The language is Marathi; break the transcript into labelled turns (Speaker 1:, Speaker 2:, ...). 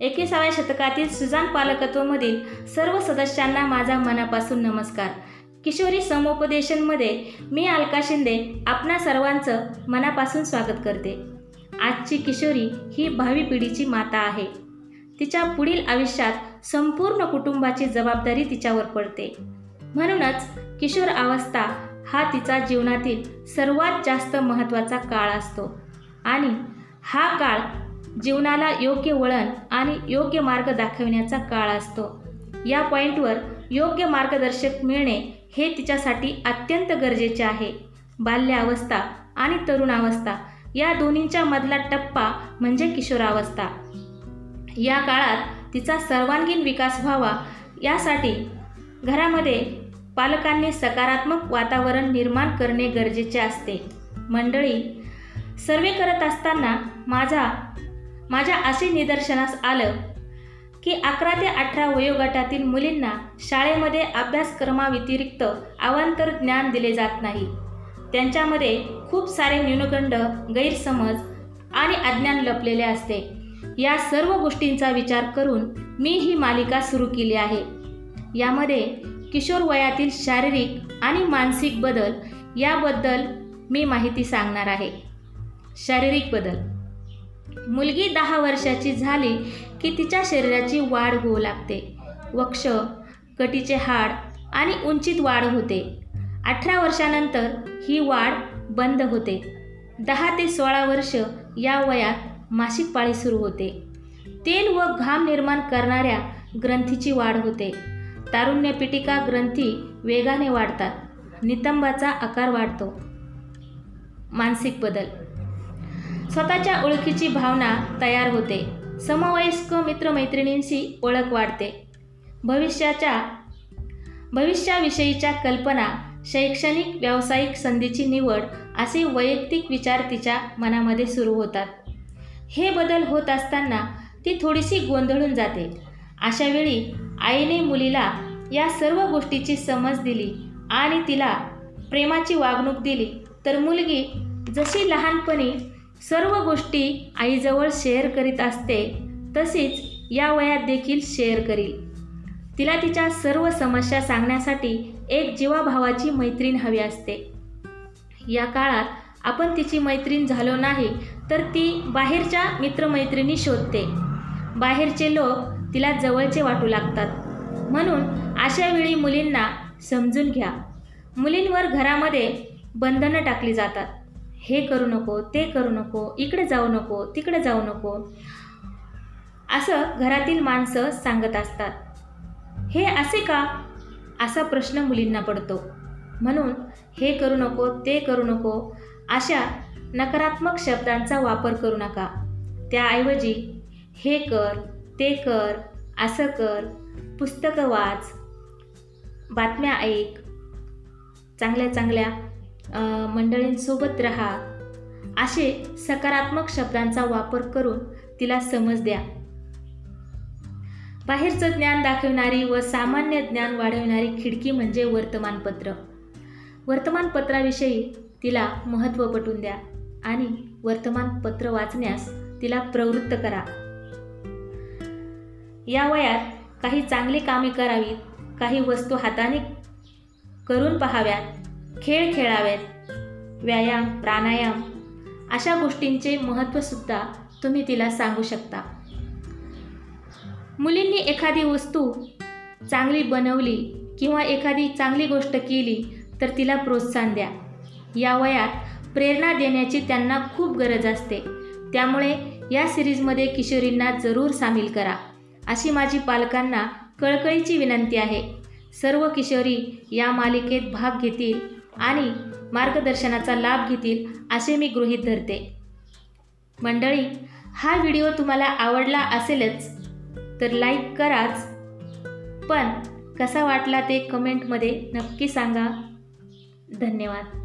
Speaker 1: एकविसाव्या शतकातील सुजान पालकत्वमधील सर्व सदस्यांना माझा मनापासून नमस्कार. किशोरी समुपदेशनमध्ये मी अलका शिंदे आपणा सर्वांचं मनापासून स्वागत करते. आजची किशोरी ही भावी पिढीची माता आहे. तिच्या पुढील आयुष्यात संपूर्ण कुटुंबाची जबाबदारी तिच्यावर पडते. म्हणूनच किशोर अवस्था हा तिचा जीवनातील सर्वात जास्त महत्त्वाचा काळ असतो. आणि हा काळ जीवनाला योग्य वळण आणि योग्य मार्ग दाखविण्याचा काळ असतो. या पॉईंटवर योग्य मार्गदर्शक मिळणे हे तिच्यासाठी अत्यंत गरजेचे आहे. बाल्यावस्था आणि तरुणावस्था या दोन्हींच्या मधला टप्पा म्हणजे किशोरावस्था. या काळात तिचा सर्वांगीण विकास व्हावा यासाठी घरामध्ये पालकांनी सकारात्मक वातावरण निर्माण करणे गरजेचे असते. मंडळी सर्वे करत असताना माझा माझ्या असे निदर्शनास आलं की अकरा ते अठरा वयोगटातील मुलींना शाळेमध्ये अभ्यासक्रमाव्यतिरिक्त अवांतर ज्ञान दिले जात नाही. त्यांच्यामध्ये खूप सारे न्यूनगंड गैरसमज आणि अज्ञान लपलेले असते. या सर्व गोष्टींचा विचार करून मी ही मालिका सुरू केली आहे. यामध्ये किशोर वयातील शारीरिक आणि मानसिक बदल याबद्दल मी माहिती सांगणार आहे. शारीरिक बदल मुलगी दहा वर्षाची झाली की तिच्या शरीराची वाढ होऊ लागते. वक्ष कटीचे हाड आणि उंचीत वाढ होते. अठरा वर्षानंतर ही वाढ बंद होते. दहा ते सोळा वर्ष या वयात मासिक पाळी सुरू होते. तेल व घाम निर्माण करणाऱ्या ग्रंथीची वाढ होते. तारुण्य पिटिका ग्रंथी वेगाने वाढतात. नितंबाचा आकार वाढतो. मानसिक बदल स्वतःच्या ओळखीची भावना तयार होते. समवयस्क मित्रमैत्रिणींशी ओळख वाढते. भविष्याच्या भविष्याविषयीच्या कल्पना शैक्षणिक व्यावसायिक संधीची निवड असे वैयक्तिक विचार तिच्या मनामध्ये सुरू होतात. हे बदल होत असताना ती थोडीशी गोंधळून जाते. अशा वेळी आईने मुलीला या सर्व गोष्टीची समज दिली आणि तिला प्रेमाची वागणूक दिली. तर मुलगी जशी लहानपणी सर्व गोष्टी आईजवळ शेअर करीत असते तशीच या वयात देखील शेअर करील. तिला तिच्या सर्व समस्या सांगण्यासाठी एक जीवाभावाची मैत्रीण हवी असते. या काळात आपण तिची मैत्रीण झालो नाही तर ती बाहेरच्या मित्रमैत्रिणी शोधते. बाहेरचे लोक तिला जवळचे वाटू लागतात. म्हणून अशा वेळी मुलींना समजून घ्या. मुलींवर घरामध्ये बंधनं टाकली जातात. हे करू नको ते करू नको इकडे जाऊ नको तिकडे जाऊ नको. असं घरातील माणसं सांगत असतात. हे असे का? असा प्रश्न मुलींना पडतो. म्हणून हे करू नको ते करू नको अशा नकारात्मक शब्दांचा वापर करू नका. त्याऐवजी हे कर ते कर असं कर पुस्तकं वाच बातम्या ऐक. चांगल्या चांगल्या मंडळींसोबत राहा. असे सकारात्मक शब्दांचा वापर करून तिला समज द्या. बाहेरचं ज्ञान दाखवणारी व सामान्य ज्ञान वाढवणारी खिडकी म्हणजे वर्तमानपत्र. वर्तमानपत्राविषयी तिला महत्त्व पटून द्या आणि वर्तमानपत्र वाचण्यास तिला प्रवृत्त करा. या वयात काही चांगली कामे करावीत काही वस्तू हाताने करून पहाव्यात खेळ खेळावेत व्यायाम प्राणायाम अशा गोष्टींचे महत्त्वसुद्धा तुम्ही तिला सांगू शकता. मुलींनी एखादी वस्तू चांगली बनवली किंवा एखादी चांगली गोष्ट केली तर तिला प्रोत्साहन द्या. या वयात प्रेरणा देण्याची त्यांना खूप गरज असते. त्यामुळे या सिरीजमध्ये किशोरींना जरूर सामील करा. अशी माझी पालकांना कळकळीची विनंती आहे. सर्व किशोरी या मालिकेत भाग घेतील आणि मार्गदर्शनाचा लाभ घेतील असे मी गृहीत धरते. मंडळी हा व्हिडिओ तुम्हाला आवडला असेलच तर लाईक कराच. पण कसा वाटला ते कमेंटमध्ये नक्की सांगा. धन्यवाद.